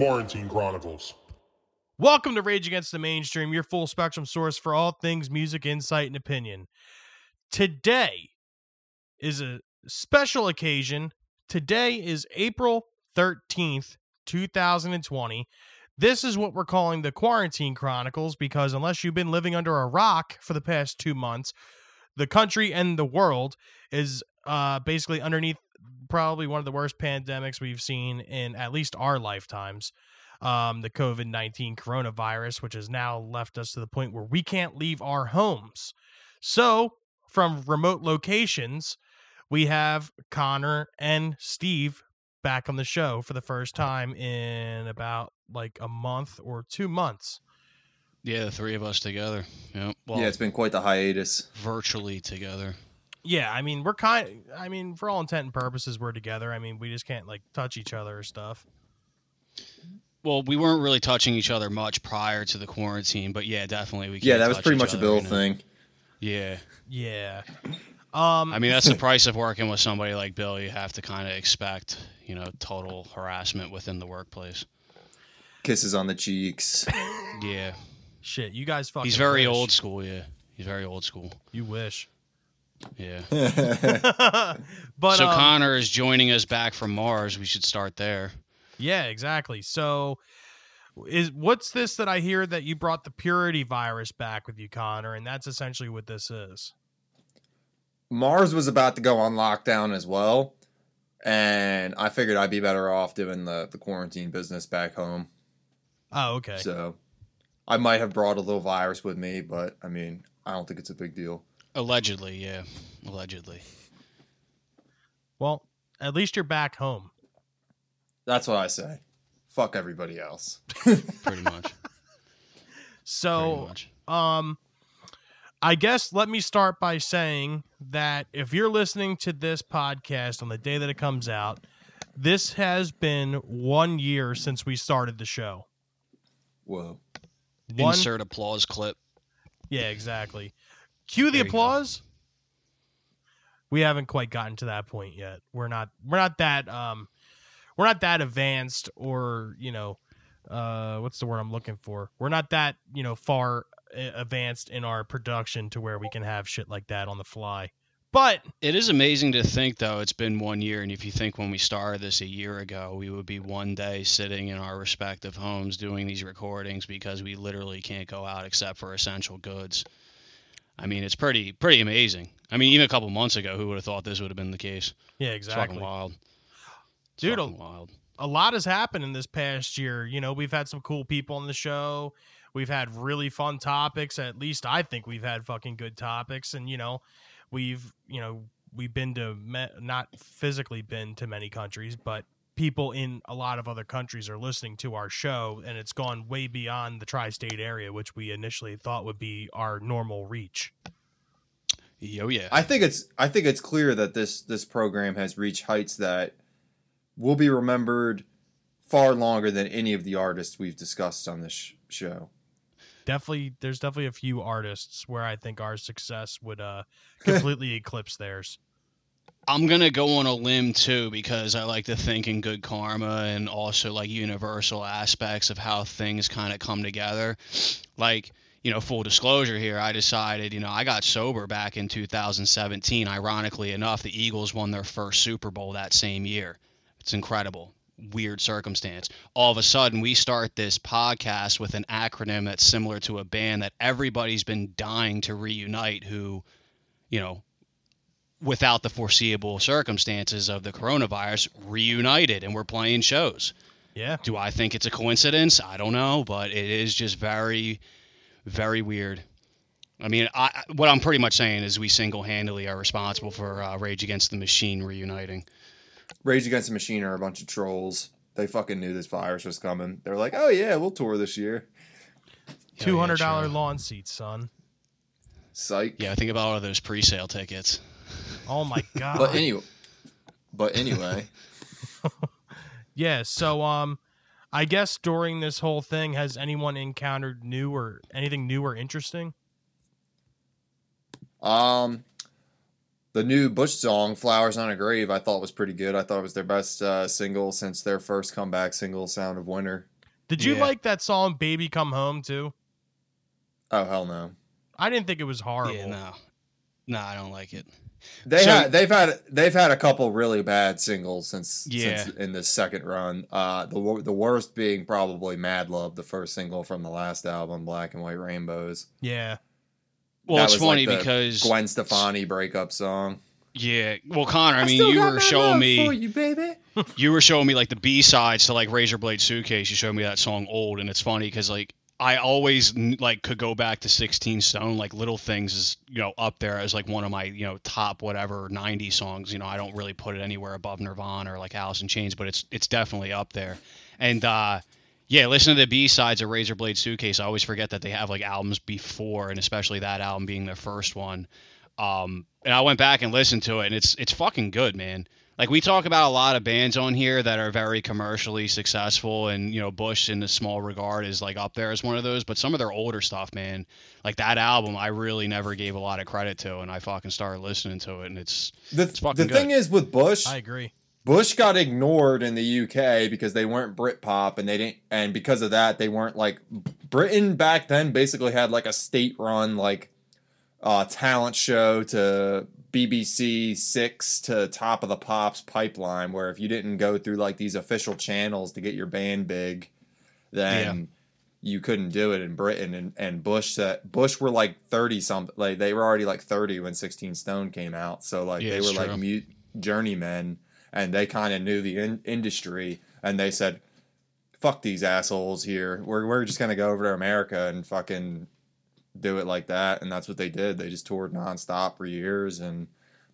Quarantine Chronicles. Welcome to Rage Against the Mainstream, your full spectrum source for all things music, insight, and opinion. Today is a special occasion. Today is April 13th, 2020. This is what we're calling the Quarantine Chronicles because unless you've been living under a rock for the past two months, the country and the world is uh, basically underneath probably one of the worst pandemics we've seen in at least our lifetimes. Um, the COVID 19 coronavirus, which has now left us to the point where we can't leave our homes. So, from remote locations, we have Connor and Steve back on the show for the first time in about like a month or two months. Yeah, the three of us together. Yeah. Well, yeah, it's been quite the hiatus. virtually together. Yeah, I mean, we're kind I mean, for all intent and purposes, we're together. I mean, we just can't like touch each other or stuff. Well, we weren't really touching each other much prior to the quarantine, but yeah, definitely we. Yeah, can't that was touch pretty each much a Bill right now. thing. Yeah, Yeah. Um I mean that's the price of working with somebody like Bill. You have to kind of expect, you know, total harassment within the workplace. Kisses on the cheeks. Yeah, shit, you guys fucking he's very wish. old school. Yeah, he's very old school. You wish. Yeah. but so um, Connor is joining us back from Mars. We should start there. Yeah, exactly. So is what's this that I hear that you brought the purity virus back with you, Connor, and that's essentially what this is. Mars was about to go on lockdown as well, and I figured I'd be better off doing the the quarantine business back home. Oh, okay. So I might have brought a little virus with me, but I mean, I don't think it's a big deal. Allegedly, yeah, allegedly. well, at least you're back home. That's what I say. Fuck everybody else. Pretty much. pretty So, much. um I guess let me start by saying that if you're listening to this podcast on the day that it comes out, this has been 1 year since we started the show. Whoa. One Insert applause clip. Yeah, exactly. Cue the go. applause. We haven't quite gotten to that point yet. We're not we're not that um we're not that advanced or, you know, uh what's the word I'm looking for? We're not that, you know, far uh, advanced in our production to where we can have shit like that on the fly. But It is amazing to think, though, it's been one year. And if you think when we started this a year ago, we would be one day sitting in our respective homes doing these recordings because we literally can't go out except for essential goods. I mean, it's pretty pretty amazing. I mean, even a couple months ago, who would have thought this would have been the case? yeah, exactly. fucking wild. It's Dude, a- wild. a lot has happened in this past year. You know, we've had some cool people on the show. We've had really fun topics. At least I think we've had fucking good topics. And, you know, we've, you know, we've been to, me- not physically been to many countries, but people in a lot of other countries are listening to our show. And it's gone way beyond the tri state area, which we initially thought would be our normal reach. Yo, yeah. I think it's I think it's clear that this this program has reached heights that will be remembered far longer than any of the artists we've discussed on this sh- show. Definitely, there's definitely a few artists where I think our success would uh, completely eclipse theirs. I'm gonna go on a limb too because I like to think in good karma and also like universal aspects of how things kind of come together. Like, you know, full disclosure here, I decided, you know, I got sober back in 2017. Ironically enough, the Eagles won their first Super Bowl that same year. It's incredible. Weird circumstance. All of a sudden, we start this podcast with an acronym that's similar to a band that everybody's been dying to reunite who, you know, without the foreseeable circumstances of the coronavirus, reunited and we're playing shows. Yeah. Do I think it's a coincidence? I don't know, but it is just very, very weird. I mean, I, what I'm pretty much saying is we single-handedly are responsible for uh, Rage Against the Machine reuniting. Rage Against the Machine are a bunch of trolls. They fucking knew this virus was coming. They're like, "Oh yeah, we'll tour this year." Two hundred dollar true. lawn seats, son. Psych. Yeah, think about all of those pre-sale tickets. Oh my god. But anyway, but anyway, yeah. So um, I guess during this whole thing, has anyone encountered new or anything new or interesting? um, the new Bush song "Flowers on a Grave" I thought was pretty good. I thought it was their best uh, single since their first comeback single, "Sound of Winter." Did you Yeah. like that song "Baby Come Home" too? Oh hell no! I didn't think it was horrible. Yeah, no, no, I don't like it. They So- had they've had they've had a couple really bad singles since Yeah. since in the second run. Uh, the the worst being probably "Mad Love," the first single from the last album, "Black and White Rainbows." Yeah, Well, That it's was like funny the because Gwen Stefani breakup song. yeah. Well, Connor, I mean, you were showing me you, baby. you were showing me like the B sides to like Razor Blade Suitcase. You showed me that song "Old," and it's funny because like I always like could go back to 16 Stone. Like Little Things is you know up there as like one of my you know top whatever 90 songs. You know I don't really put it anywhere above Nirvana or like Alice in Chains, but it's it's definitely up there. And uh yeah, listen to the B sides of Razor Blade Suitcase. I always forget that they have like albums before, and especially that album being their first one. Um, and I went back and listened to it, and it's it's fucking good, man. Like we talk about a lot of bands on here that are very commercially successful, and you know Bush in a small regard is like up there as one of those. But some of their older stuff, man, like that album, I really never gave a lot of credit to, and I fucking started listening to it, and it's The, fucking the thing good. is with Bush, I agree. Bush got ignored in the UK because they weren't Britpop and they didn't and because of that they weren't like Britain back then basically had like a state run like uh talent show to BBC 6 to Top of the Pops pipeline where if you didn't go through like these official channels to get your band big then you couldn't do it in Britain. And and Bush said Bush were like 30 something like they were already like 30 when 16 Stone came out. So like Yeah, they were like mute journeymen and they kind of knew the in- industry and they said fuck these assholes here. We're we're just going to go over to America and fucking do it like that and that's what they did. They just toured nonstop for years and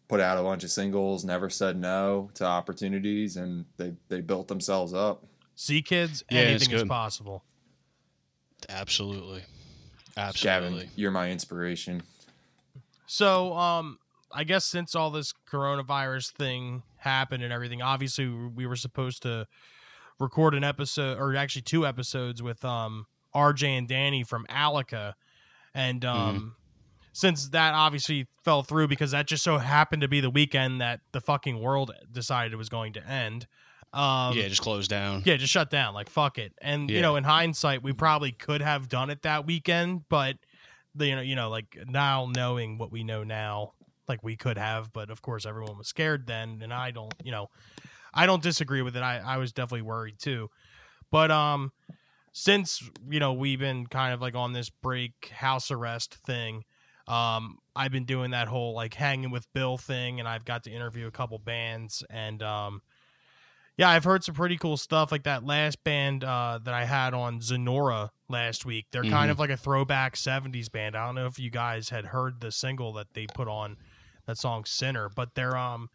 put out a bunch of singles never said no to opportunities and they they built themselves up. See, kids, Yeah, anything is possible. absolutely, Gavin absolutely. you're my inspiration. So, um, I guess since all this coronavirus thing happened and everything, obviously we were supposed to record an episode, or actually two episodes with um RJ and Danny from Alica, and um. Since that obviously fell through because that just so happened to be the weekend that the fucking world decided it was going to end. Um, yeah, just closed down. yeah, just shut down. Like fuck it. And you know, in hindsight, we probably could have done it that weekend, but the, you know, you know, like now knowing what we know now, like we could have, but of course everyone was scared then, and I don't, you know, I don't disagree with it. I I was definitely worried too, but um, since you know we've been kind of like on this break house arrest thing. Um, I've been doing that whole like hanging with Bill thing, and I've got to interview a couple bands, and um, yeah, I've heard some pretty cool stuff. Like that last band uh, that I had on Zenora last week. They're kind Mhm. of like a throwback '70s band. I don't know if you guys had heard the single that they put on that song "Sinner," but they're um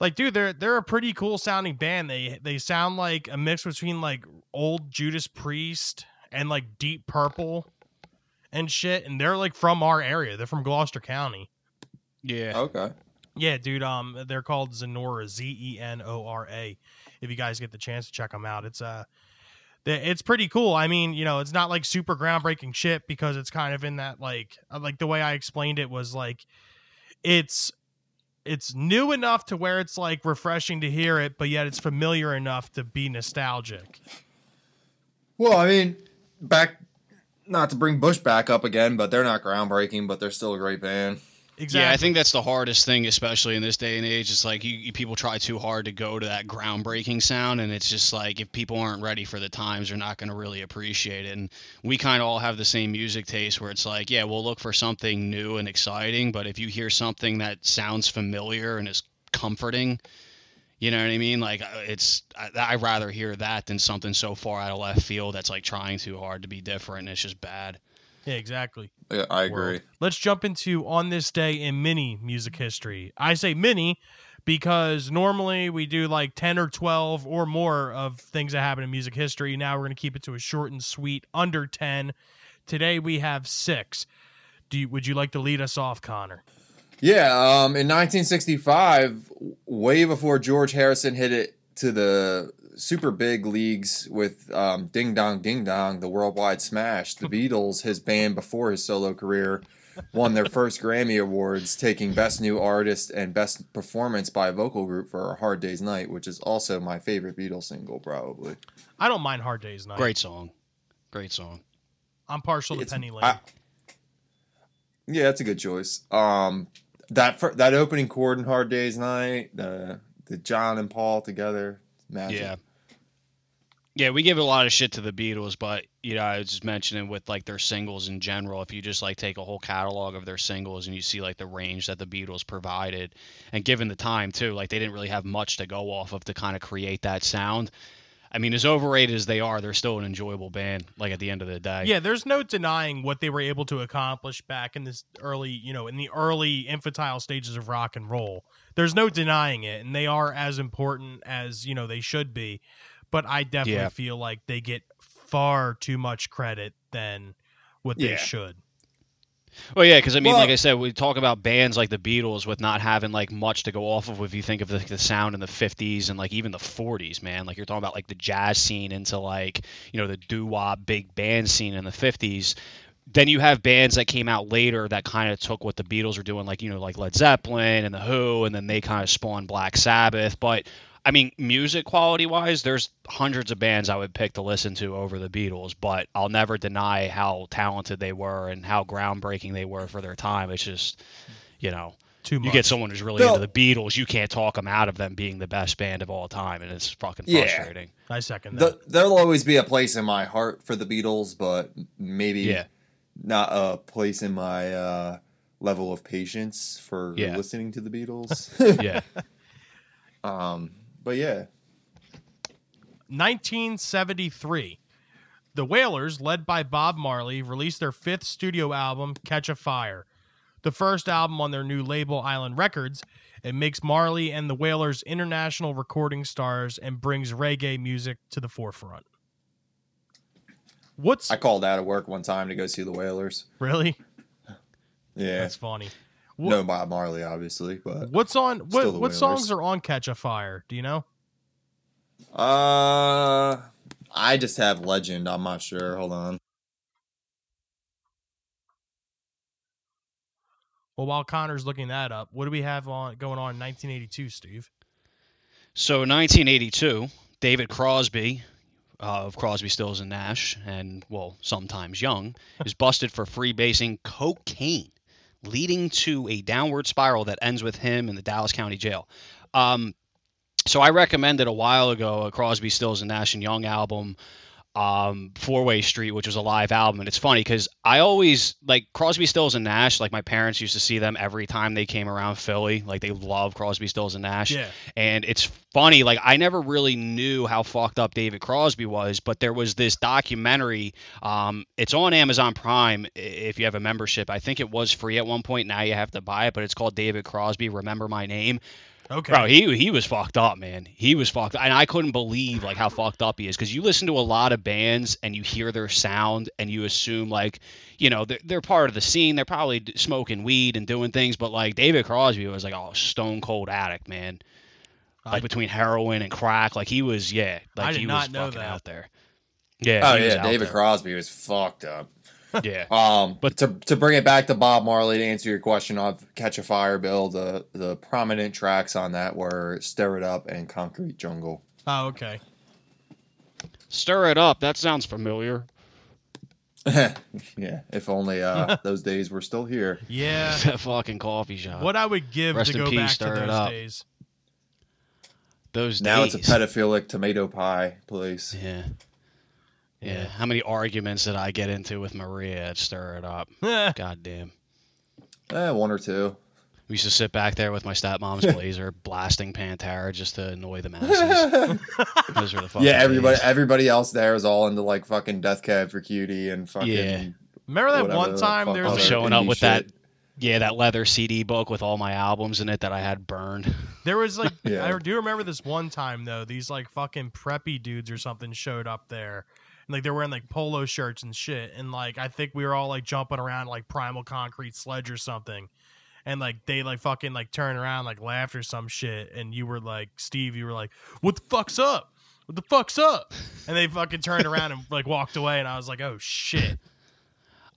like dude, they're they're a pretty cool sounding band. They they sound like a mix between like old Judas Priest and like Deep Purple and shit. And they're like from our area. They're from Gloucester County. Yeah, okay Yeah, dude. Um, they're called Zenora, Z E N O R A. If you guys get the chance to check them out, it's uh, it's pretty cool. I mean, you know, it's not like super groundbreaking shit because it's kind of in that like, uh, like the way I explained it was like, it's it's new enough to where it's like refreshing to hear it, but yet it's familiar enough to be nostalgic. Well, I mean, back not to bring Bush back up again, but they're not groundbreaking, but they're still a great band. Exactly. Yeah, I think that's the hardest thing, especially in this day and age. It's like you, you people try too hard to go to that groundbreaking sound, and it's just like if people aren't ready for the times, they're not going to really appreciate it. And we kind of all have the same music taste, where it's like, yeah, we'll look for something new and exciting, but if you hear something that sounds familiar and is comforting, you know what I mean? Like uh, it's, I, I'd rather hear that than something so far out of left field that's like trying too hard to be different. And it's just bad. Yeah, exactly. Yeah, I world. agree. Let's jump into on this day in mini music history. I say mini because normally we do like 10 or 12 or more of things that happen in music history. Now we're going to keep it to a short and sweet under 10. Today we have 6. Do you, would you like to lead us off, Connor? Yeah, um, in 1965, way before George Harrison hit it to the super big leagues with um, Ding Dong Ding Dong, the worldwide smash, the Beatles, his band before his solo career, won their first Grammy awards, taking Best New Artist and Best Performance by a Vocal Group for "A Hard Day's Night," which is also my favorite Beatles single, probably. I don't mind Hard Day's Night. Great song. Great song. I'm partial to It's- Penny Lane. I- yeah, that's a good choice. Um, that fir- that opening chord in "Hard Day's Night," the the John and Paul together, magic. Yeah. Yeah, we give a lot of shit to the Beatles, but you know, I was just mentioning with like their singles in general, if you just like take a whole catalog of their singles and you see like the range that the Beatles provided, and given the time too, like they didn't really have much to go off of to kind of create that sound. I mean, as overrated as they are, they're still an enjoyable band. Like at the end of the day. yeah, there's no denying what they were able to accomplish back in this early, you know, in the early infantile stages of rock and roll. There's no denying it, and they are as important as you know they should be. But I definitely Yeah. feel like they get far too much credit than what they Yeah. should. Well, yeah, because I mean, Well- like I said, we talk about bands like the Beatles with not having like much to go off of. If you think of the, the sound in the '50s and like even the '40s, man, like you're talking about like the jazz scene into like you know the doo wop big band scene in the '50s. Then you have bands that came out later that kind of took what the Beatles were doing, like you know, like Led Zeppelin and the Who, and then they kind of spawned Black Sabbath. But I mean, music quality wise, there's hundreds of bands I would pick to listen to over the Beatles, but I'll never deny how talented they were and how groundbreaking they were for their time. It's just, you know, Too much. you get someone who's really Bill- into the Beatles, you can't talk them out of them being the best band of all time, and it's fucking Yeah. frustrating. I second that. The, there'll always be a place in my heart for the Beatles, but maybe Yeah. not a place in my uh, level of patience for Yeah. listening to the Beatles. Yeah. um, but yeah, 1973. The Wailers, led by Bob Marley, released their fifth studio album, Catch a Fire. The first album on their new label, Island Records. It makes Marley and the Wailers international recording stars and brings reggae music to the forefront. What's I called out of work one time to go see the Wailers. really? Yeah, That's funny. Wha- no Bob Marley, obviously, but What's on what Still the what songs are on Catch a Fire? Do you know? uh, I just have Legend. I'm not sure. Hold on. Well, while Connor's looking that up, what do we have on going on in 1982, Steve? So 1982, David Crosby uh, of Crosby, Stills and Nash, and well, sometimes Young, is busted for freebasing cocaine, leading to a downward spiral that ends with him in the Dallas County Jail. Um, so I recommended a while ago a Crosby, Stills and Nash and Young album, um, Four Way Street, which was a live album, and it's funny because I always like Crosby, Stills and Nash. Like my parents used to see them every time they came around Philly. Like they love Crosby, Stills and Nash. Yeah. And it's funny, like I never really knew how fucked up David Crosby was, but there was this documentary. Um, it's on Amazon Prime if you have a membership. I think it was free at one point. Now you have to buy it, but it's called David Crosby. Remember my name, Okay. bro. He he was fucked up, man. He was fucked, up. and I couldn't believe like how fucked up he is because you listen to a lot of bands and you hear their sound and you assume like you know they're, they're part of the scene. They're probably smoking weed and doing things, but like David Crosby was like a stone cold addict, man like I- between heroin and crack. Like he was, yeah, like I did he not was know fucking that. out there. Yeah. Oh yeah, David there. Crosby was fucked up. Yeah. Um, But- but to to bring it back to Bob Marley to answer your question on Catch a Fire, Bill, the the prominent tracks on that were "Stir It Up" and "Concrete Jungle." Oh, okay. Stir it up. That sounds familiar. yeah, if only uh, those days were still here. Yeah. that fucking coffee shop. What I would give Rest to go peace, back to stir it those up. days. Those Now days. it's a pedophilic tomato pie place. Yeah. Yeah. Yeah. How many arguments did I get into with Maria at Stir It Up? God damn. Eh, one or two. We used to sit back there with my stepmom's blazer, blasting Pantera just to annoy the masses. yeah, Those were the fucking everybody days. everybody else there is all into like fucking Death Cab for Cutie and fucking. Yeah. Remember that one time fuck there was other a, showing up indie with that. Yeah, that leather CD book with all my albums in it that I had burned. there was like Yeah. I do remember this one time though these like fucking preppy dudes or something showed up there. And, like they're wearing like polo shirts and shit and like I think we were all like jumping around like primal concrete sledge or something. And like they like fucking like turned around like laughed or some shit and you were like Steve you were like what the fuck's up? What the fuck's up? And they fucking turned around and like walked away and I was like oh shit.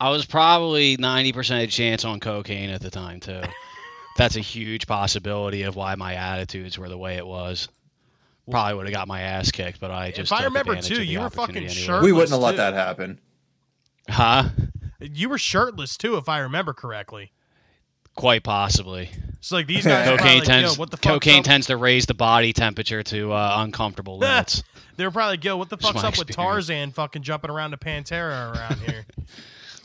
I was probably 90% chance on cocaine at the time, too. That's a huge possibility of why my attitudes were the way it was. Probably would have got my ass kicked, but I just. If just. I remember, too, you were fucking anyway. sure- we wouldn't have let too. that happen. Huh? You were shirtless too, if I remember correctly. Quite possibly. So like these guys, Cocaine like, tends. Yo, what the fuck's cocaine up? tends to raise the body temperature to uh, uncomfortable limits. They were probably like, yo, what the fuck's my up with. Tarzan fucking jumping around to Pantera around here?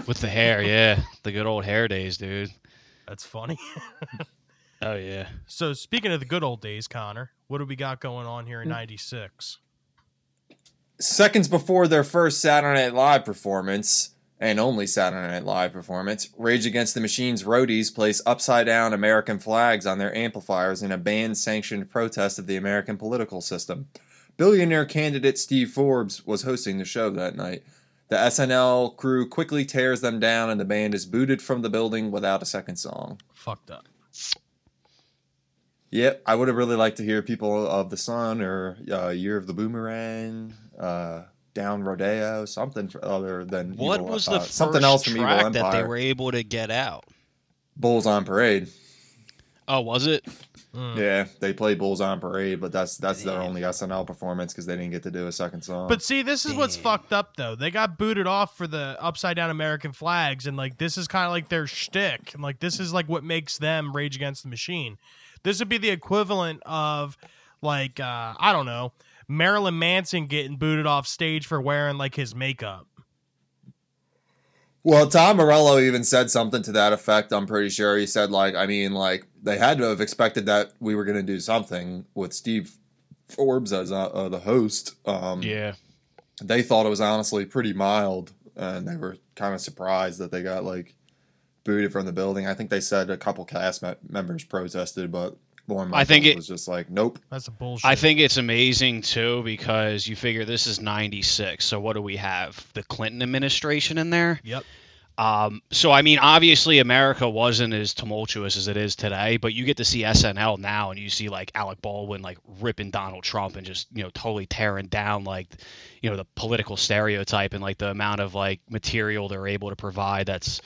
With the hair, yeah, the good old hair days, dude. That's funny. Oh yeah. So speaking of the good old days, Connor, what do we got going on Hmm. here in '96? Seconds before their first Saturday Night Live performance, and only Saturday Night Live performance, Rage Against the Machine's roadies place upside down American flags on their amplifiers in a band sanctioned protest of the American political system. Billionaire candidate Steve Forbes was hosting the show that night. The SNL crew quickly tears them down, and the band is booted from the building without a second song. Fucked up. Yep, I would have really liked to hear people of the Sun or uh, Year of the Boomerang, uh, Down Rodeo, something for- other than What Evil- was the uh, first something else from Evil track Empire. that they were able to get out? Bulls on Parade. Oh, was it? Mm. Yeah, they played Bulls on Parade, but that's that's their only SNL performance because they didn't get to do a second song. But see, this is what's fucked up though. They got booted off for the upside down American flags, and like this is kind of like their shtick, and like this is like what makes them Rage Against the Machine. This would be the equivalent of like uh, I don't know Marilyn Manson getting booted off stage for wearing like his makeup. Well, Tom Morello even said something to that effect. I'm pretty sure he said like, I mean, like they had to have expected that we were going to do something with Steve Forbes as uh, uh, the host. Um, Yeah. they thought it was honestly pretty mild, and they were kind of surprised that they got like booted from the building. I think they said a couple cast me- members protested, but Lorne I think it- was just like, nope. That's a bullshit. I think it's amazing too because you figure this is 96. So what do we have? The Clinton administration in there? Yep. Um, so I mean, obviously America wasn't as tumultuous as it is today, but you get to see SNL now, and you see like Alec Baldwin like ripping Donald Trump and just you know totally tearing down like you know the political stereotype and like the amount of like material they're able to provide that's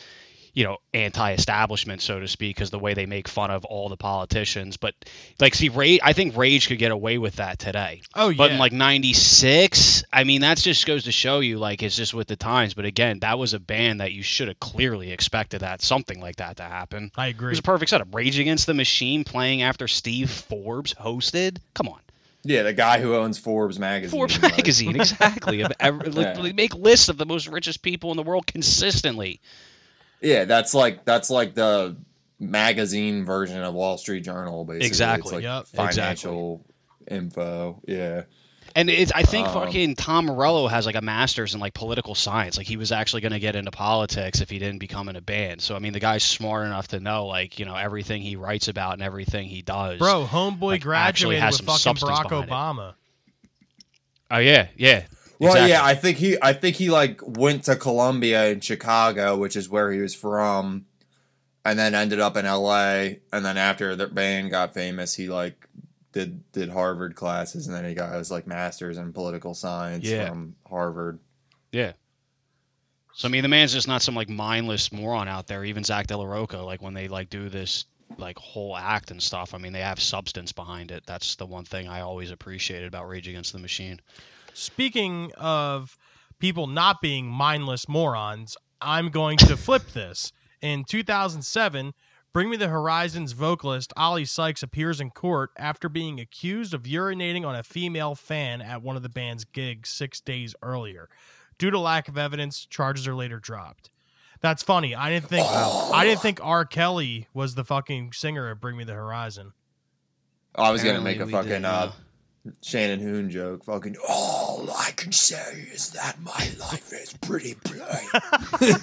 you know anti-establishment so to speak because the way they make fun of all the politicians. But like see rage i think rage could get away with that today. Oh yeah. but in like 96 i mean that just goes to show you like it's just with the times. But again that was a band that you should have clearly expected that something like that to happen. I agree. It was a perfect setup. Rage against the machine playing after steve forbes hosted? Come on. Yeah, the guy who owns Forbes magazine. forbes like- magazine exactly. Of every, like, Yeah. they make lists of the most richest people in the world consistently Yeah, that's like that's like the magazine version of Wall Street Journal, basically. Exactly. It's like Yep. financial info. Yeah. And it's I think Um, fucking Tom Morello has like a master's in like political science. Like he was actually going to get into politics if he didn't become in a band. So I mean the guy's smart enough to know like, you know, everything he writes about and everything he does. Bro, homeboy like, graduated has with fucking Barack behind it. Obama. Oh yeah, yeah. Well, exactly. yeah, I think he I think he like went to Columbia in Chicago, which is where he was from, and then ended up in LA. And then after the band got famous, he like did did Harvard classes, and then he got his like master's in political science Yeah. from Harvard. Yeah. So I mean, the man's just not some like mindless moron out there. Even Zack De La Rocha, like when they like do this like whole act and stuff. I mean, they have substance behind it. That's the one thing I always appreciated about Rage Against the Machine. Speaking of people not being mindless morons, I'm going to flip this. In 2007, Bring Me the Horizon's vocalist Oli Sykes appears in court after being accused of urinating on a female fan at one of the band's gigs six days earlier. Due to lack of evidence, charges are later dropped. That's funny. I didn't think I didn't think R. Kelly was the fucking singer of Bring Me the Horizon. I was gonna make a fucking did, uh, yeah. Shannon Hoon joke. Fucking all I can say is that my life is pretty plain.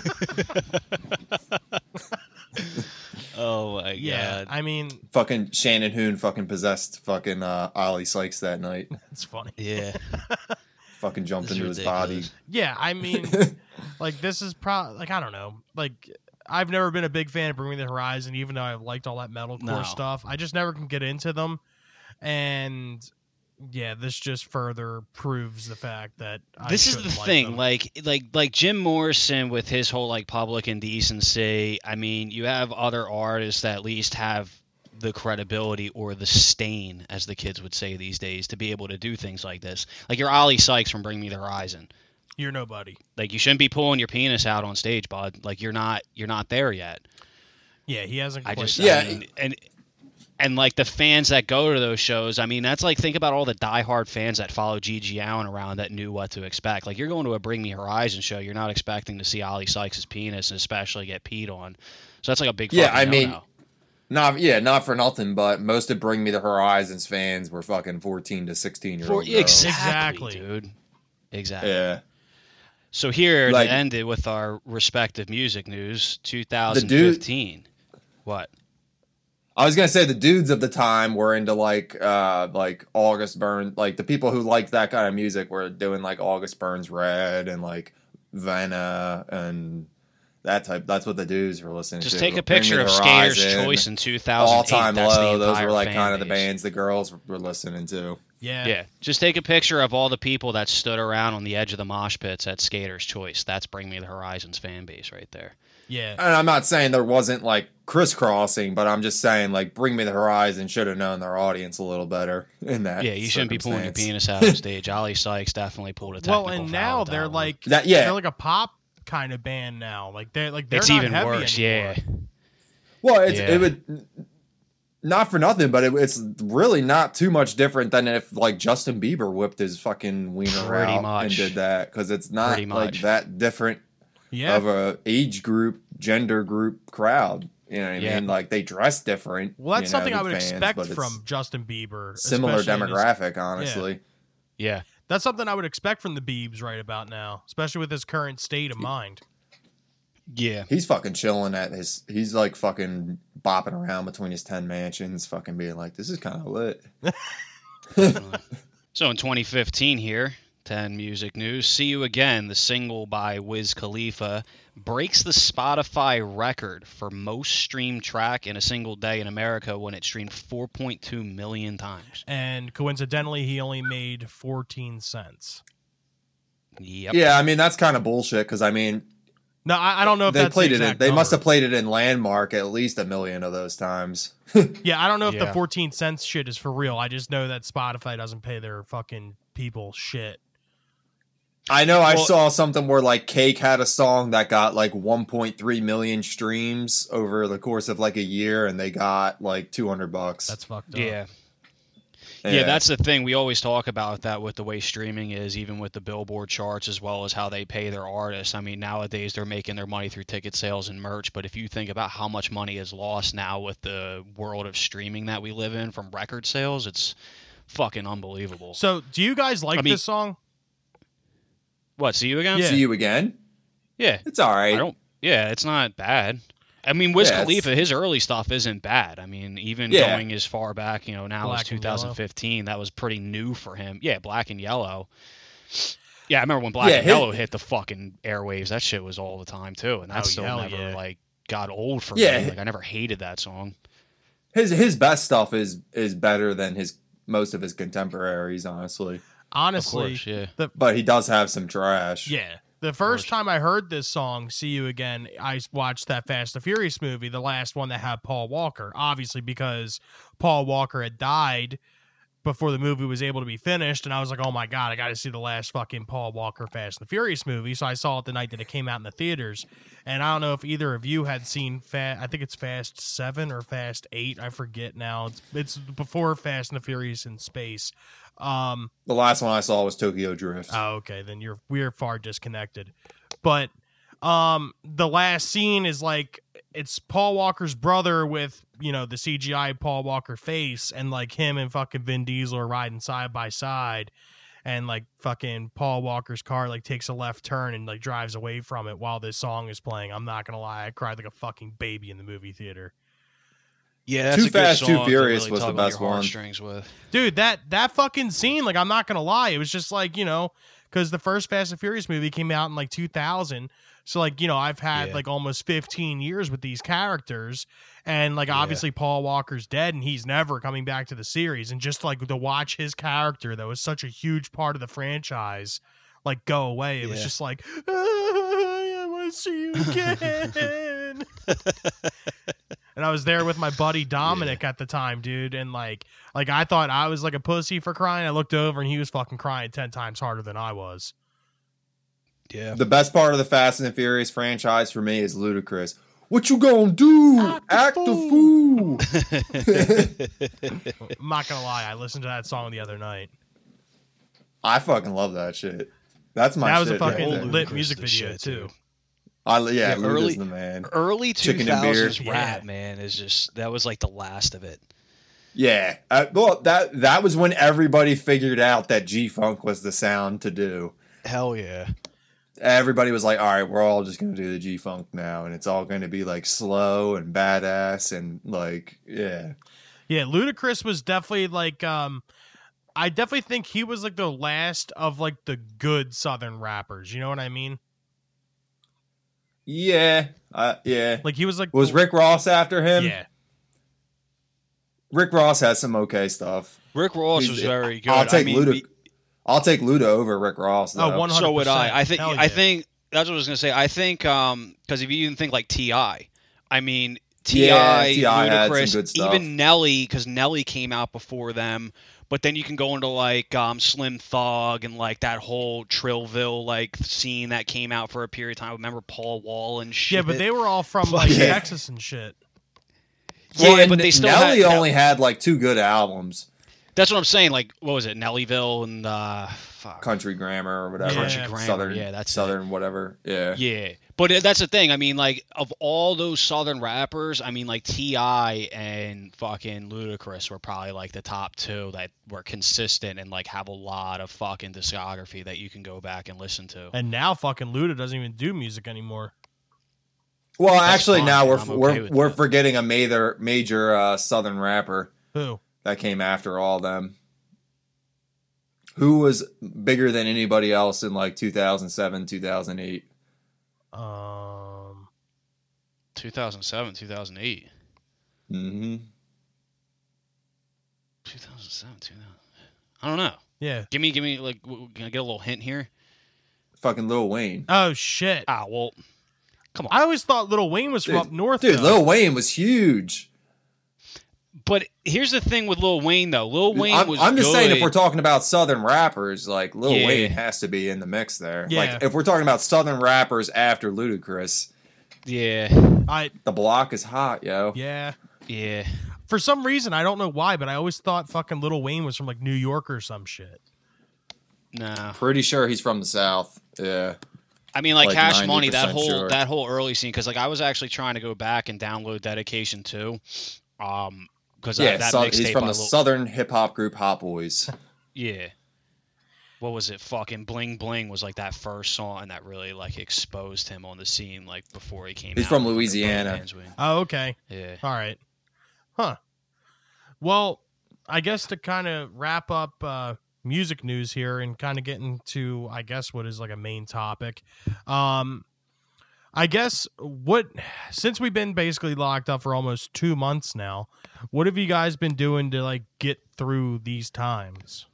Oh my god. Yeah, god. I mean, fucking Shannon Hoon fucking possessed fucking uh, Oli Sykes that night. it's funny. Yeah. Fucking jumped This into his body. Yeah, I mean, like this is pro like I don't know. Like I've never been a big fan of Bring Me the Horizon, even though I've liked all that metalcore No. stuff. I just never can get into them, and yeah, this just further proves the fact that I this is the like thing them. like like like jim morrison with his whole like public indecency i mean you have other artists that at least have the credibility or the stain as the kids would say these days to be able to do things like this like your oli sykes from bring me the horizon you're nobody. like you shouldn't be pulling your penis out on stage bud like you're not you're not there yet Yeah, he hasn't. i just Yeah. I mean, and and like the fans that go to those shows, I mean, that's like think about all the diehard fans that follow GG Allin around that knew what to expect. Like you're going to a Bring Me Horizon show, you're not expecting to see Oli Sykes' penis and especially get peed on. So that's like a big Yeah, I mean, no-no. Not yeah, not for nothing, but most of Bring Me the Horizons fans were fucking fourteen to sixteen year old exactly, Exactly. dude. Exactly. Yeah. So here Like- to end it with our respective music news, 2015. what? I was gonna say the dudes of the time were into like uh like August Burns like the people who liked that kind of music were doing like August Burns Red and like Vanna and that type that's what the dudes were listening Just to. Just take a Bring picture of Skater's Choice in 2000. All time That's the low. Those entire were like kind of the bands the girls were listening to. Yeah. Yeah, just take a picture of all the people that stood around on the edge of the mosh pits at Skater's Choice. That's Bring Me the Horizons fan base right there. Yeah. And I'm not saying there wasn't like crisscrossing, but I'm just saying like Bring Me the Horizon should have known their audience a little better in that. yeah, you shouldn't be pulling your circumstance. penis out on stage. Oli Sykes definitely pulled a technical Well, and foul now with they're one. like That yeah, they're like a pop kind of band now. Like they're like they're it's not even heavy worse. anymore. Yeah, Well, it's, Yeah. it would not for nothing, but it, it's really not too much different than if like Justin Bieber whipped his fucking wiener Pretty out much. and did that because it's not like that different Yeah. of a age group, gender group crowd. You know what I Yeah. mean? Like they dress different. well, that's you know, something I would fans, expect from Justin Bieber. similar especially in his- demographic, honestly. yeah. That's something I would expect from the Biebs right about now, especially with his current state of mind. Yeah. He's fucking chilling at his. He's like fucking bopping around between his ten mansions, fucking being like, "This is kind of lit." So in 2015 here, 10 music news. See You Again, the single by Wiz Khalifa, breaks the Spotify record for most streamed track in a single day in America when it streamed 4.2 million times. And coincidentally, he only made 14 cents. Yep. Yeah, I mean that's kind of bullshit because I mean No, I, I don't know if they that's played the it. In, exact they must have played it in Landmark at least a million of those times. Yeah, I don't know if the 14 cents shit is for real. I just know that Spotify doesn't pay their fucking people shit. I know I Well- saw something where like Cake had a song that got like 1.3 million streams over the course of like a year, and they got like 200 bucks. That's fucked up. Yeah. Yeah, that's the thing. We always talk about that with the way streaming is, even with the Billboard charts, as well as how they pay their artists. I mean, nowadays they're making their money through ticket sales and merch. But if you think about how much money is lost now with the world of streaming that we live in from record sales, it's fucking unbelievable. So, do you guys like I mean- this song? What? See you again? Yeah. See you again. Yeah. It's all right. I don't. Yeah, it's not bad. I mean, Wiz Yeah, Khalifa, his early stuff isn't bad. I mean, even Yeah. going as far back, you know, now Black it's and Yellow. 2015. That was pretty new for him. Yeah, Black and Yellow. Yeah, I remember when Black Yeah, and his- Yellow hit the fucking airwaves. That shit was all the time too, and that Oh, still hell never yeah. like got old for Yeah. me. Like I never hated that song. His his best stuff is is better than his most of his contemporaries, honestly. Of Honestly, course, yeah. But he does have some trash. yeah. The first time I heard this song, "See You Again," I watched that Fast and Furious movie, the last one that had Paul Walker. Obviously, because Paul Walker had died before the movie was able to be finished, and I was like, "Oh my god, I got to see the last fucking Paul Walker Fast and the Furious movie." So I saw it the night that it came out in the theaters, and I don't know if either of you had seen Fast. I think it's Fast Seven or Fast Eight. I forget now. It's it's before Fast and the Furious in space. Um, The last one I saw was Tokyo Drift. Oh, okay. Then you're we're far disconnected. But um the last scene is like it's Paul Walker's brother with, you know, the CGI Paul Walker face and like him and fucking Vin Diesel are riding side by side and like fucking Paul Walker's car like takes a left turn and like drives away from it while this song is playing. I'm not gonna lie, I cried like a fucking baby in the movie theater. Yeah, that's Too a good Fast, Too song to Furious really was the best one. with. dude that that fucking scene like i'm not gonna lie it was just like you know because the first fast and furious movie came out in like 2000 So like, you know, I've had Yeah. like almost 15 years with these characters and like Yeah. obviously Paul Walker's dead and he's never coming back to the series and just like to watch his character that was such a huge part of the franchise like go away. It was just like "Ah, I want to see you again. and I was there with my buddy Dominic at the time, dude, and like like I thought I was like a pussy for crying. I looked over and he was fucking crying 10 times harder than I was. Yeah. The best part of the Fast and the Furious franchise for me is Ludacris. What you gonna do? Act a Act, a fool. I'm not gonna lie, I listened to that song the other night. I fucking love that shit. That's my that was a shit right fucking there. lit music video shit, too. dude. I, yeah, Yeah, early- the man. Early Chicken and beer. 2000s Yeah. rap, man, is just that was like the last of it. Yeah, uh, well, that that was when everybody figured out that G Funk was the sound to do. Hell yeah. Everybody was like, "All right, we're all just gonna do the G Funk now, and it's all going to be like slow and badass and like, yeah, Yeah, Ludacris was definitely like um I definitely think he was like the last of like the good southern rappers, you know what I mean? yeah, uh, yeah." Like he was like Was Rick Ross after him? Yeah. Rick Ross has some okay stuff. Rick Ross He's- was very good. I'll take I mean, Luda. We- I'll take Luda over Rick Ross. Though. Oh, one- so would I. I think. Hell I think that's what I was gonna say. I think um because if you even think like T.I., I mean T.I., Yeah, T.I. had some Ludacris, even Nelly, because Nelly came out before them. But then you can go into like um, Slim Thug and like that whole Trillville like scene that came out for a period of time. Remember Paul Wall and shit. Yeah, but they were all from like Yeah. Texas and shit. yeah, Well, and but they still Nelly had, only had like two good albums, That's what I'm saying. Like, what was it, Nellyville and uh, fuck. Country Grammar or whatever. Country Grammar, Southern, yeah, that's it. Southern, whatever. Yeah. Yeah, but that's the thing. I mean, like of all those Southern rappers, I mean, like T.I. and fucking Ludacris were probably like the top two that were consistent and like have a lot of fucking discography that you can go back and listen to. And now fucking Luda doesn't even do music anymore. Well, That's actually, fine, now we're I'm okay we're with we're that. forgetting a major major uh, Southern rapper Who? That came after all them. Who was bigger than anybody else in like 2007, 2008? Um 2007, 2008, Mm-hmm. 2007, 2000. I don't know. yeah. Give me, give me, like, can I get a little hint here? Fucking Lil Wayne. Oh shit. Ah, well, come on. I always thought Little Wayne was from up north. Dude, though. Lil Wayne was huge. But here's the thing with Lil Wayne, though. Lil Wayne I'm, was. I'm just saying, if we're talking about Southern rappers, like Lil Yeah. Wayne has to be in the mix there. Yeah. Like if we're talking about Southern rappers after Ludacris, yeah, I the block is hot, yo. yeah. yeah. For some reason, I don't know why, but I always thought fucking Little Wayne was from like New York or some shit. No, Pretty sure he's from the South. Yeah. I mean, like, Like Cash Money, that whole sure. that whole early scene, because like I was actually trying to go back and download Dedication too, um, because Yeah, that Sou- mixtape he's from by the Lil- Southern hip hop group Hot Boys. yeah. What was it? Fucking Bling Bling was like that first song and that really like exposed him on the scene, like before he came. He's out from Louisiana. Both Hands Wing. Oh, okay. Yeah. All right. Huh. Well, I guess to kind of wrap up uh, music news here and kind of get into, I guess, what is like a main topic. Um, I guess what, since we've been basically locked up for almost two months now, what have you guys been doing to like get through these times?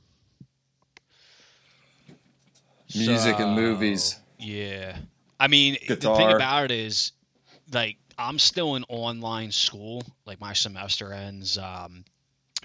Music and movies. Yeah. I mean, the thing about it is, like, I'm still in online school. Like, my semester ends um,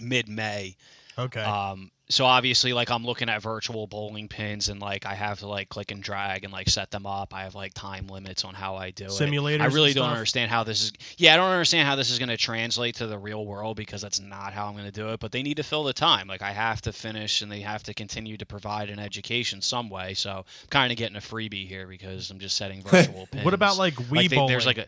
mid May. Okay. Um, so obviously, like, I'm looking at virtual bowling pins and, like, I have to, like, click and drag and, like, set them up. I have, like, time limits on how I do it. Simulators. I really don't understand how this is. Yeah, I don't understand how this is going to translate to the real world because that's not how I'm going to do it. But they need to fill the time. Like I have to finish, and they have to continue to provide an education some way. So I'm kind of getting a freebie here because I'm just setting virtual pins. What about like Wii Like, they- bowling? there's like a.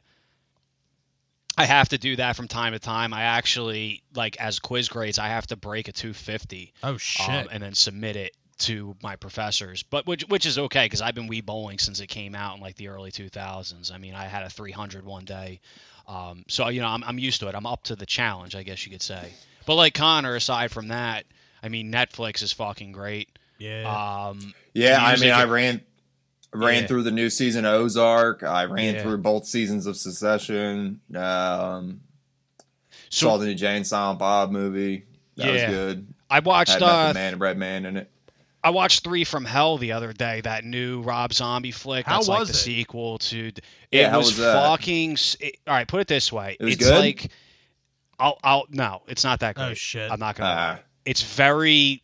I have to do that from time to time. I actually like as quiz grades, I have to break a 250 oh shit. um, and then submit it to my professors. But which which is okay because I've been Wii bowling since it came out in like the early 2000s. I mean, I had a 300 one day, um, so you know I'm I'm used to it. I'm up to the challenge, I guess you could say. But like Connor, aside from that, I mean Netflix is fucking great. yeah. Um, Yeah, I mean, I ran, ran Yeah. through the new season of Ozark. I ran Yeah. through both seasons of Succession. Um, So saw the new Jay and Silent Bob movie. That was good. I watched Had uh, Man and Red Man in it. I watched Three from Hell the other day. That new Rob Zombie flick. How That's like was the it? sequel to. It Yeah, was, was fucking. It, all right, put it this way. It was it's good? like. I'll. I'll. No, it's not that good. Oh shit. I'm not gonna. lie. Ah. It's very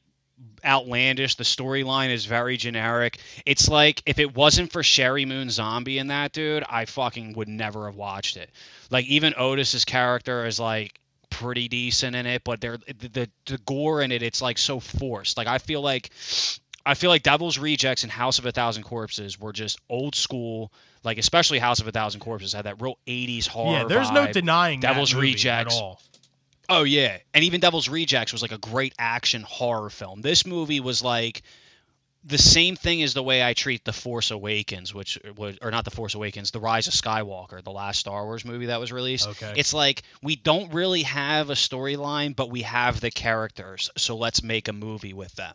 outlandish. The storyline is very generic. It's like if it wasn't for Sheri Moon Zombie in that dude, I fucking would never have watched it. Like even Otis's character is like pretty decent in it, but they're the, the the gore in it. It's like so forced. Like I feel like. I feel like Devil's Rejects and House of a Thousand Corpses were just old school, like especially House of a Thousand Corpses had that real '80s horror. yeah, there's no denying Devil's Rejects. at all. Oh yeah, and even Devil's Rejects was like a great action horror film. This movie was like the same thing as the way I treat The Force Awakens, which was or not The Force Awakens, The Rise of Skywalker, the last Star Wars movie that was released. Okay. It's like we don't really have a storyline, but we have the characters, so let's make a movie with them.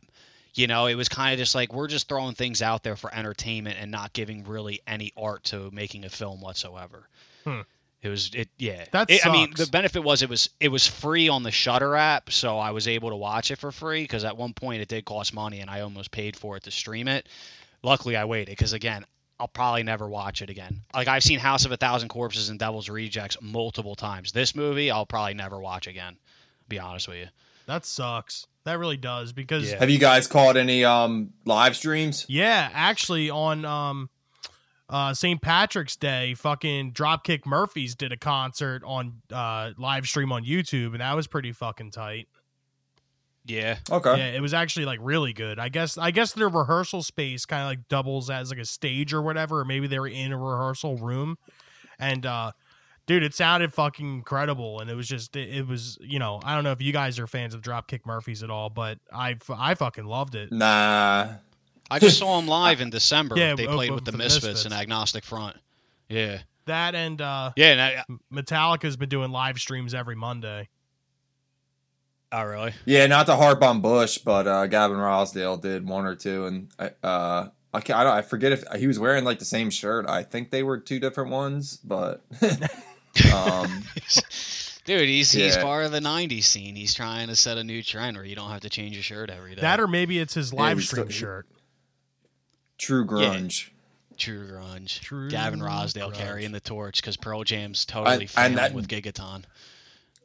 You know, it was kind of just like we're just throwing things out there for entertainment and not giving really any art to making a film whatsoever. Hmm. It was it yeah. That's It- I mean, the benefit was it was it was free on the Shudder app, so I was able to watch it for free because at one point it did cost money and I almost paid for it to stream it. Luckily, I waited because again, I'll probably never watch it again. Like I've seen House of a Thousand Corpses and Devil's Rejects multiple times. This movie, I'll probably never watch again. Be honest with you. That sucks. That really does because Yeah. yeah, Have you guys caught any um live streams? Yeah, actually on um uh St. Patrick's Day, fucking Dropkick Murphys did a concert on uh live stream on YouTube and that was pretty fucking tight. Yeah. Okay. Yeah, it was actually like really good. I guess I guess their rehearsal space kind of like doubles as like a stage or whatever, or maybe they were in a rehearsal room. And uh dude, it sounded fucking incredible and it was just it, it was, you know, I don't know if you guys are fans of Dropkick Murphys at all, but I I fucking loved it. Nah. I just saw them live in December. Yeah, they oh, played oh, with the the Misfits, Misfits. and Agnostic Front. Yeah. That and uh Yeah. And I, Metallica's been doing live streams every Monday. oh, really? Yeah, not to harp on Bush, but uh, Gavin Rossdale did one or two, and uh, I can't, I, don't, I forget if he was wearing like the same shirt. I think they were two different ones, but um, Dude, he's he's part of the '90s scene. He's trying to set a new trend where you don't have to change your shirt every day. That or maybe it's his live we stream still- shirt. True grunge. True grunge. True Gavin Rossdale grunge. carrying the torch because Pearl Jam's totally and failing that- with Gigaton.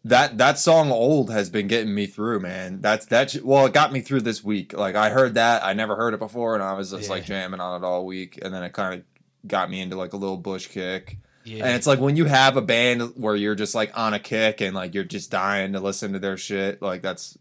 That that song "Old" has been getting me through, man. That's that. Well, it got me through this week. Like I heard that, I never heard it before, and I was just Yeah. like jamming on it all week, and then it kind of got me into like a little Bush kick. Yeah. And it's like when you have a band where you're just like on a kick and like you're just dying to listen to their shit, like that's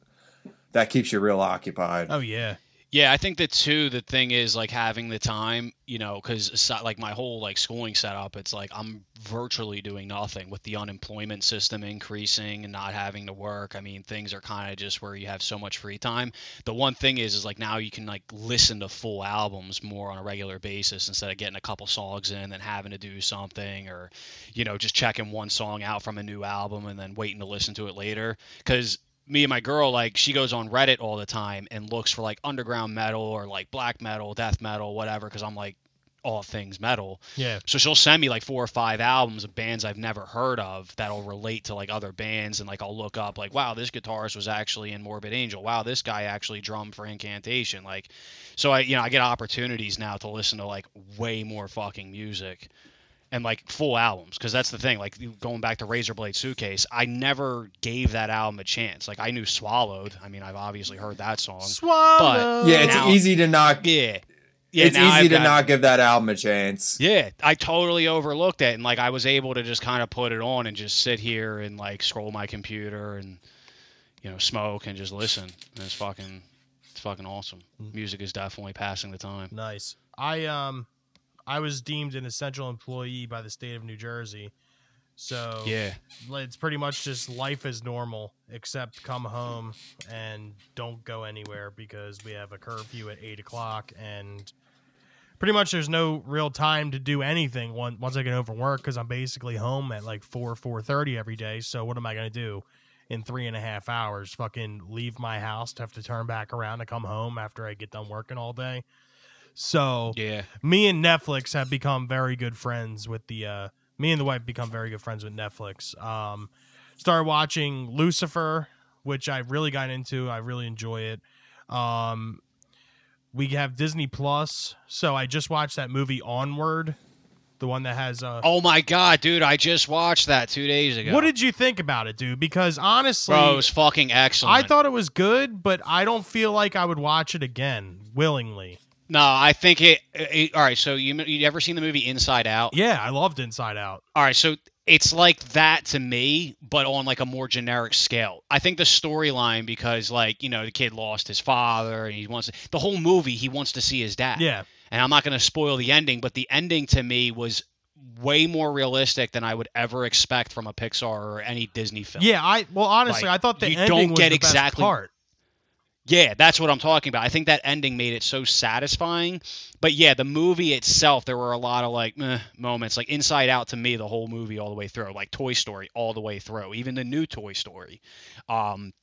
that keeps you real occupied. Oh yeah. Yeah, I think that too. The thing is like having the time, you know, because like my whole like schooling setup, it's like I'm virtually doing nothing with the unemployment system increasing and not having to work. I mean, things are kind of just where you have so much free time. The one thing is, is like now you can like listen to full albums more on a regular basis instead of getting a couple songs in and having to do something or, you know, just checking one song out from a new album and then waiting to listen to it later. Because me and my girl like she goes on reddit all the time and looks for like underground metal or like black metal death metal whatever because i'm like all things metal. Yeah. so she'll send me like four or five albums of bands i've never heard of that'll relate to like other bands and like i'll look up like wow this guitarist was actually in morbid angel. Wow this guy actually drummed for incantation. Like so i you know i get opportunities now to listen to like way more fucking music and like full albums because that's the thing like going back to razorblade suitcase i never gave that album a chance like i knew swallowed i mean i've obviously heard that song Swallow. yeah, it's now- easy to not. yeah yeah it's easy I've to got- not give that album a chance. yeah i totally overlooked it and like i was able to just kind of put it on and just sit here and like scroll my computer and you know smoke and just listen and it's fucking it's fucking awesome music is definitely passing the time Nice. I um I was deemed an essential employee by the state of New Jersey. So yeah it's pretty much just life as normal, except come home and don't go anywhere because we have a curfew at eight o'clock and pretty much there's no real time to do anything once once I get home from work because I'm basically home at like four four thirty every day. So what am I gonna do in three and a half hours? Fucking leave my house to have to turn back around to come home after I get done working all day. So Yeah. me and Netflix have become very good friends with the uh me and the wife become very good friends with Netflix. Um started watching Lucifer, which I really got into. I really enjoy it. Um we have Disney Plus, so I just watched that movie Onward, the one that has uh Oh my god, dude! I just watched that two days ago. What did you think about it, dude? Because honestly, Bro, it was fucking excellent. I thought it was good, but I don't feel like I would watch it again willingly. No, I think it, it. All right, so you you ever seen the movie Inside Out? Yeah, I loved Inside Out. All right, so it's like that to me, but on like a more generic scale. I think the storyline because like you know the kid lost his father and he wants to, the whole movie he wants to see his dad. Yeah, And I'm not going to spoil the ending, but the ending to me was way more realistic than I would ever expect from a Pixar or any Disney film. yeah. I well, honestly, Like, I thought the you ending don't was get exactly- part. Yeah, that's what I'm talking about. I think that ending made it so satisfying. But yeah, the movie itself, there were a lot of like meh, moments. Like Inside Out to me, the whole movie all the way through, like Toy Story all the way through, even the new Toy Story. Um,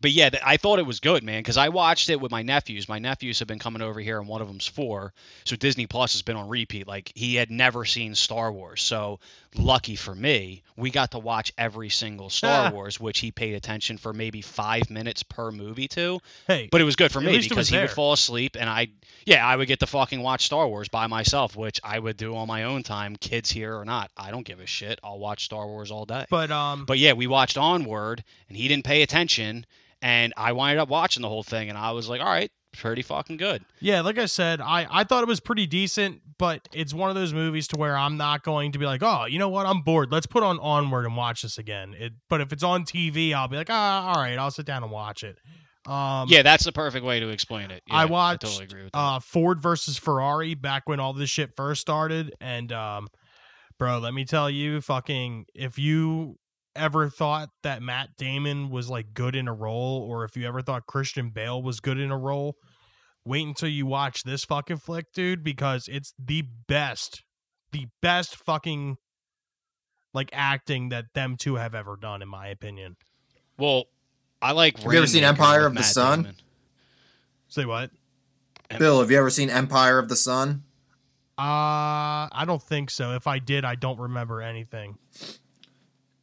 but yeah, I thought it was good, man, because I watched it with my nephews. My nephews have been coming over here, and one of them's four, so Disney Plus has been on repeat. Like he had never seen Star Wars, so lucky for me, we got to watch every single Star Wars, which he paid attention for maybe five minutes per movie to. Hey, But it was good for me because he would fall asleep, and I, yeah, I would get to fucking watch Star Wars by myself, which I would do on my own time, kids here or not. I don't give a shit. I'll watch Star Wars all day. but um, But yeah, we watched Onward, and he didn't pay attention, and I wound up watching the whole thing, and I was like, all right, pretty fucking good. yeah, like I said, I I thought it was pretty decent, but it's one of those movies to where I'm not going to be like, oh, you know what, I'm bored. Let's put on Onward and watch this again. It, but if it's on TV, I'll be like, ah, all right, I'll sit down and watch it. Um, yeah, that's the perfect way to explain it. Yeah, I watched totally agree with that. uh, Ford versus Ferrari back when all this shit first started, and um, bro, let me tell you, fucking, if you ever thought that Matt Damon was like good in a role, or if you ever thought Christian Bale was good in a role, wait until you watch this fucking flick, dude, because it's the best, the best fucking like acting that them two have ever done, in my opinion. well, I like. Have you ever seen Empire with of the Matt Sun? Damon. Say what? Bill, have you ever seen Empire of the Sun? Uh, I don't think so. If I did, I don't remember anything.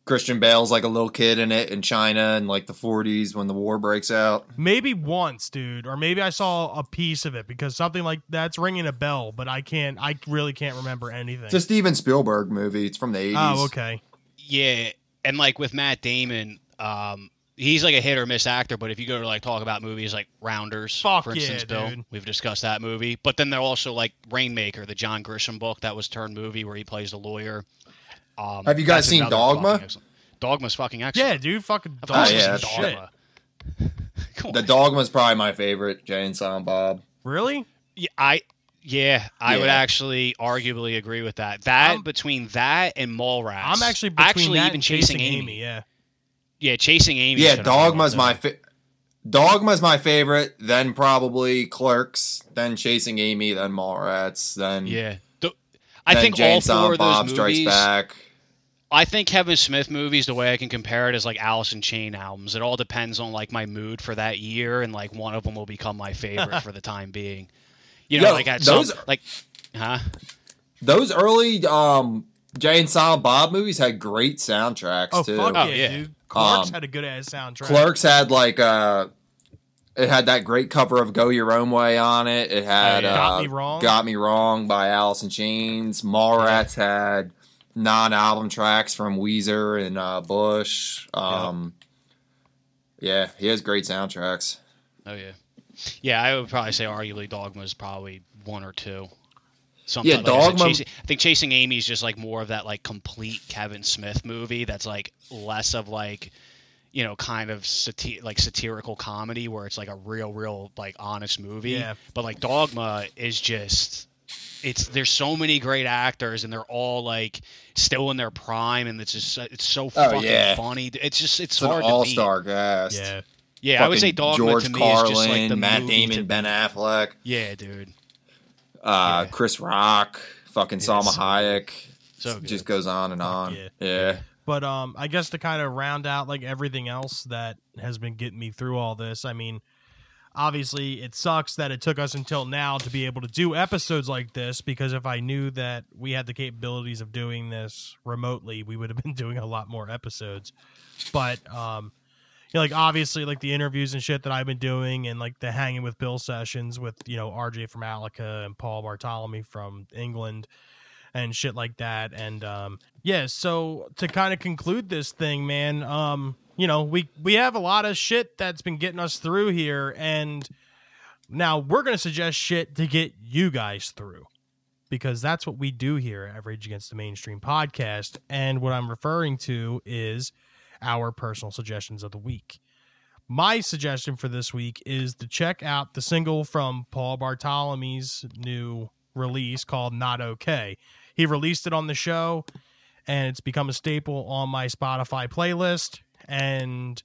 Christian Bale's like a little kid in it in China in like the 40s when the war breaks out. Maybe once, dude, or maybe I saw a piece of it because something like that's ringing a bell, but I can't. I really can't remember anything. It's a Steven Spielberg movie. It's from the 80s. oh, okay. Yeah, and like with Matt Damon, um, he's like a hit or miss actor. But if you go to like talk about movies like Rounders, Fuck for yeah, instance, Bill, dude. we've discussed that movie. But then they're also like Rainmaker, the John Grisham book that was turned movie where he plays the lawyer. Um, Have you guys seen Dogma? fucking Dogma's fucking excellent. Yeah, dude, fucking Of dog course Oh, yeah, seen shit. Dogma. The. Dogma's probably my favorite, Jay and Silent Bob. Really? Yeah, I yeah, I would actually arguably agree with that. That I'm- between that and Mallrats. I'm actually between actually that even and chasing, chasing Amy. Yeah. Yeah, chasing Amy. Yeah, Dogma's my fa- Dogma's my favorite, then probably Clerks, then Chasing Amy, then Mallrats, then Yeah, Th- I then think Jay all four Silent of those Bob Strikes movies. Back. I think Kevin Smith movies, the way I can compare it is like Alice in Chain albums. It all depends on like my mood for that year, and like one of them will become my favorite for the time being. You know, Yo, like at those- some like, huh? Those early um Jay and Silent Bob movies had great soundtracks Oh too. fuck Oh, yeah, yeah. dude. Clerks Um, had a good ass soundtrack. Clerks had like uh it had that great cover of Go Your Own Way on it. It had Oh, yeah. uh, Got Me Wrong? Got Me Wrong by Alice in Chains. Mallrats had non-album tracks from Weezer and uh, Bush. Um, yeah, he has great soundtracks. Oh yeah, yeah. I would probably say arguably Dogma is probably one or two. Something Yeah, like I Dogma- Chasing, I think Chasing Amy is just like more of that like complete Kevin Smith movie. That's like less of like, you know, kind of sati- like satirical comedy where it's like a real, real like honest movie. Yeah. But like Dogma is just. It's there's so many great actors and they're all like still in their prime and it's just it's so fucking Oh, yeah. funny. It's just it's, It's an hard to beat. all-star cast. Yeah. Yeah, I would say Fucking Dogma George to me Carlin, is just like the Matt movie Damon, to Ben. Affleck, Yeah, dude. uh, Yeah. Chris Rock, fucking Yeah, Salma so. Hayek. So good. just goes on and Fuck on. yeah. yeah. But um, I guess to kind of round out like everything else that has been getting me through all this, I mean, obviously it sucks that it took us until now to be able to do episodes like this because if I knew that we had the capabilities of doing this remotely, we would have been doing a lot more episodes. But um you know, like obviously like the interviews and shit that I've been doing and like the hanging with Bill sessions with, you know, RJ from Alica and Paul Bartolome from England and shit like that. And um yeah, so to kind of conclude this thing, man, um you know, we we have a lot of shit that's been getting us through here and now we're to suggest shit to get you guys through because that's what we do here at Rage Against the Mainstream podcast and what I'm referring to is our personal suggestions of the week. My suggestion for this week is to check out the single from Paul Bartolome's new release called Not Okay. He released it on the show and it's become a staple on my Spotify playlist and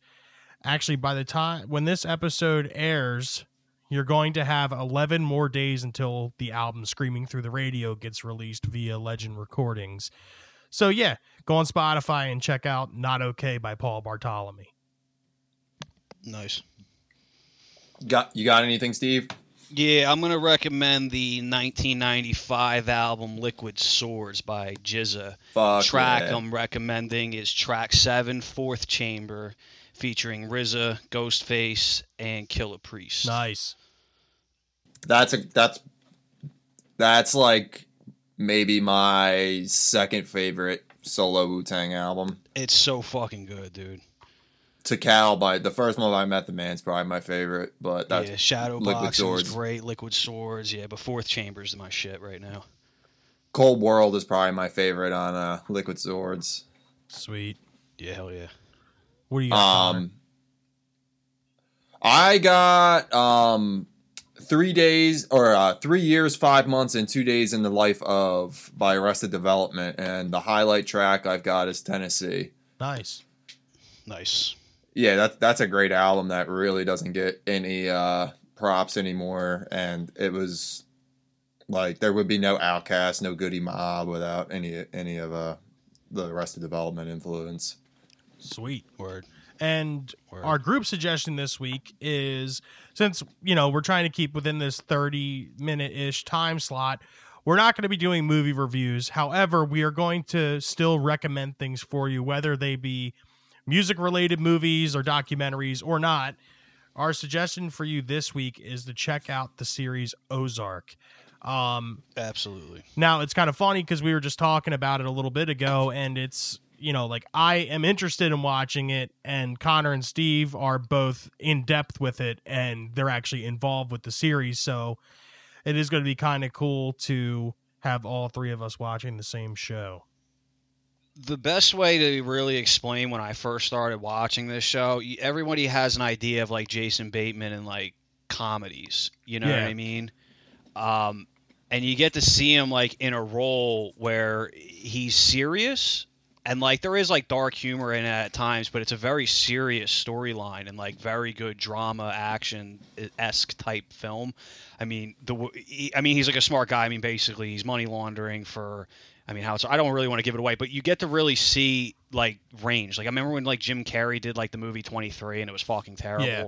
actually by the time when this episode airs you're going to have 11 more days until the album screaming through the radio gets released via legend recordings so yeah go on spotify and check out not okay by paul bartolome Nice. Got you got anything, Steve? Yeah, I'm gonna recommend the 1995 album "Liquid Swords" by GZA. Fuck track yeah. I'm recommending is track seven, Fourth Chamber, featuring RZA, Ghostface, and Killah Priest. nice That's a that's that's like maybe my second favorite solo Wu Tang album. It's so fucking good, dude. Tical by the first one I by Method Man's probably my favorite, but that's yeah, Shadow Liquid Boxing was Swords. great. Liquid Swords, yeah, but Fourth Chamber's is my shit right now. Cold World is probably my favorite on uh, Liquid Swords. sweet Yeah, hell yeah. what do you got Um, I got um three days or uh, three years, five months, and two days in the life of by Arrested Development, and the highlight track I've got is Tennessee. nice Nice. Yeah, that's that's a great album that really doesn't get any uh, props anymore, and it was like there would be no OutKast, no Goodie Mob without any any of uh, the Arrested Development influence. sweet Word. And Word. our group suggestion this week is since, you know, we're trying to keep within this 30 minute ish time slot, we're not going to be doing movie reviews. However, we are going to still recommend things for you, whether they be music related movies or documentaries or not. Our suggestion for you this week is to check out the series Ozark. Um, Absolutely. now it's kind of funny because we were just talking about it a little bit ago, and it's you know like I am interested in watching it, and Connor and Steve are both in depth with it, and they're actually involved with the series. So it is going to be kind of cool to have all three of us watching the same show. The best way to really explain when I first started watching this show, everybody has an idea of like Jason Bateman and like comedies. You know Yeah. what I mean? Um, and you get to see him like in a role where he's serious and like there is like dark humor in it at times, but it's a very serious storyline and like very good drama action esque type film. I mean the I mean he's like a smart guy. I mean basically he's money laundering for I mean, how it's, I don't really want to give it away, but you get to really see like range. Like I remember when like Jim Carrey did like the movie 23 and it was fucking terrible. Yeah.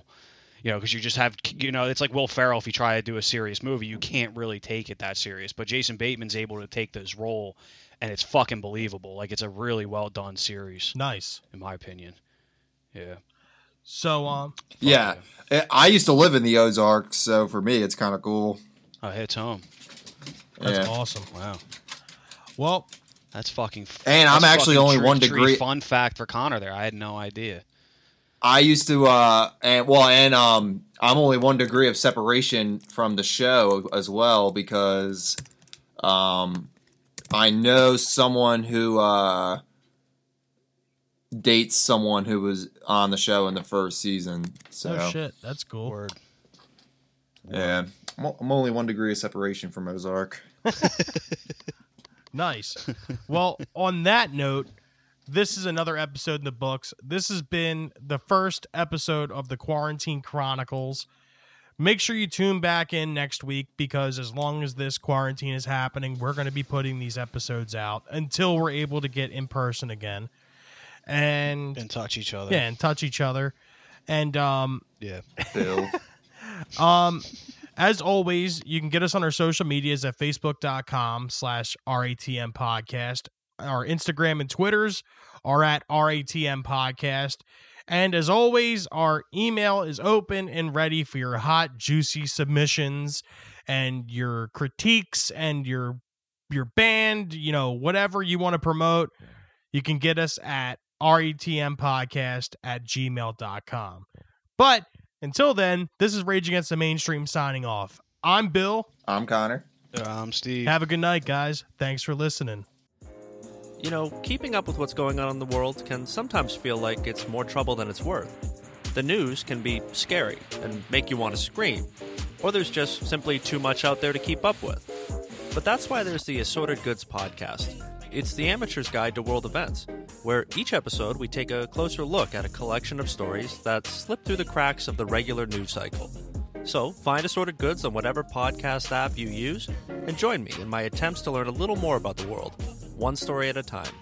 You know, because you just have, you know, it's like Will Ferrell. If you try to do a serious movie, you can't really take it that serious. But Jason Bateman's able to take this role, and it's fucking believable. Like it's a really well done series, Nice. in my opinion. Yeah. So um, Yeah, I- I used to live in the Ozarks, so for me, it's kind of cool. Oh, hits home. that's Yeah. awesome. Wow. Well, That's fucking. f- And I'm actually only true- one true degree- Fun fact for Connor there. I had no idea. I used to, uh, and well, and um, I'm only one degree of separation from the show as well because, um, I know someone who uh dates someone who was on the show in the first season. So oh shit, that's cool. Word. yeah, I'm o- I'm only one degree of separation from Ozark. Nice. well, on that note, this is another episode in the books. This has been the first episode of the Quarantine Chronicles. Make sure you tune back in next week because as long as this quarantine is happening, we're going to be putting these episodes out until we're able to get in person again. And And touch each other. yeah, and touch each other. And um Yeah. Bill, Um, as always, you can get us on our social medias at facebook.com slash RATM podcast. Our Instagram and Twitters are at RATM podcast. And as always, our email is open and ready for your hot, juicy submissions and your critiques and your your band, you know, whatever you want to promote. You can get us at ratmpodcast at gmail.com. But until then, this is Rage Against the Mainstream signing off. I'm Bill. I'm Connor. I'm Steve. Have a good night, guys. Thanks for listening. You know, keeping up with what's going on in the world can sometimes feel like it's more trouble than it's worth. The news can be scary and make you want to scream, or there's just simply too much out there to keep up with. But that's why there's the Assorted Goods podcast. It's the amateur's guide to world events, where each episode we take a closer look at a collection of stories that slip through the cracks of the regular news cycle. So, find Assorted Goods on whatever podcast app you use and join me in my attempts to learn a little more about the world, one story at a time.